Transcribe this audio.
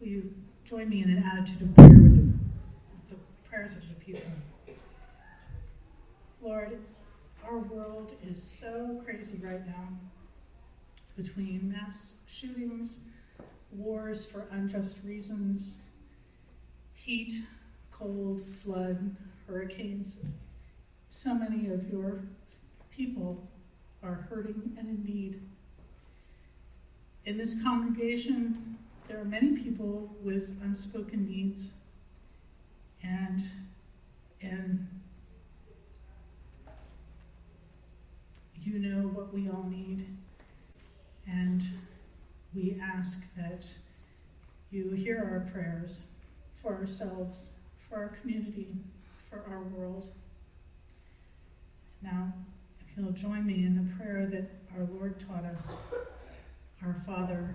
Will you join me in an attitude of prayer with the, the prayers of the people? Lord, our world is so crazy right now between mass shootings, wars for unjust reasons, heat, cold, flood, hurricanes. So many of your people are hurting and in need. In this congregation, there are many people with unspoken needs, and and you know what we all need, and we ask that you hear our prayers for ourselves, for our community, for our world. Now, if you'll join me in the prayer that our Lord taught us, Our Father,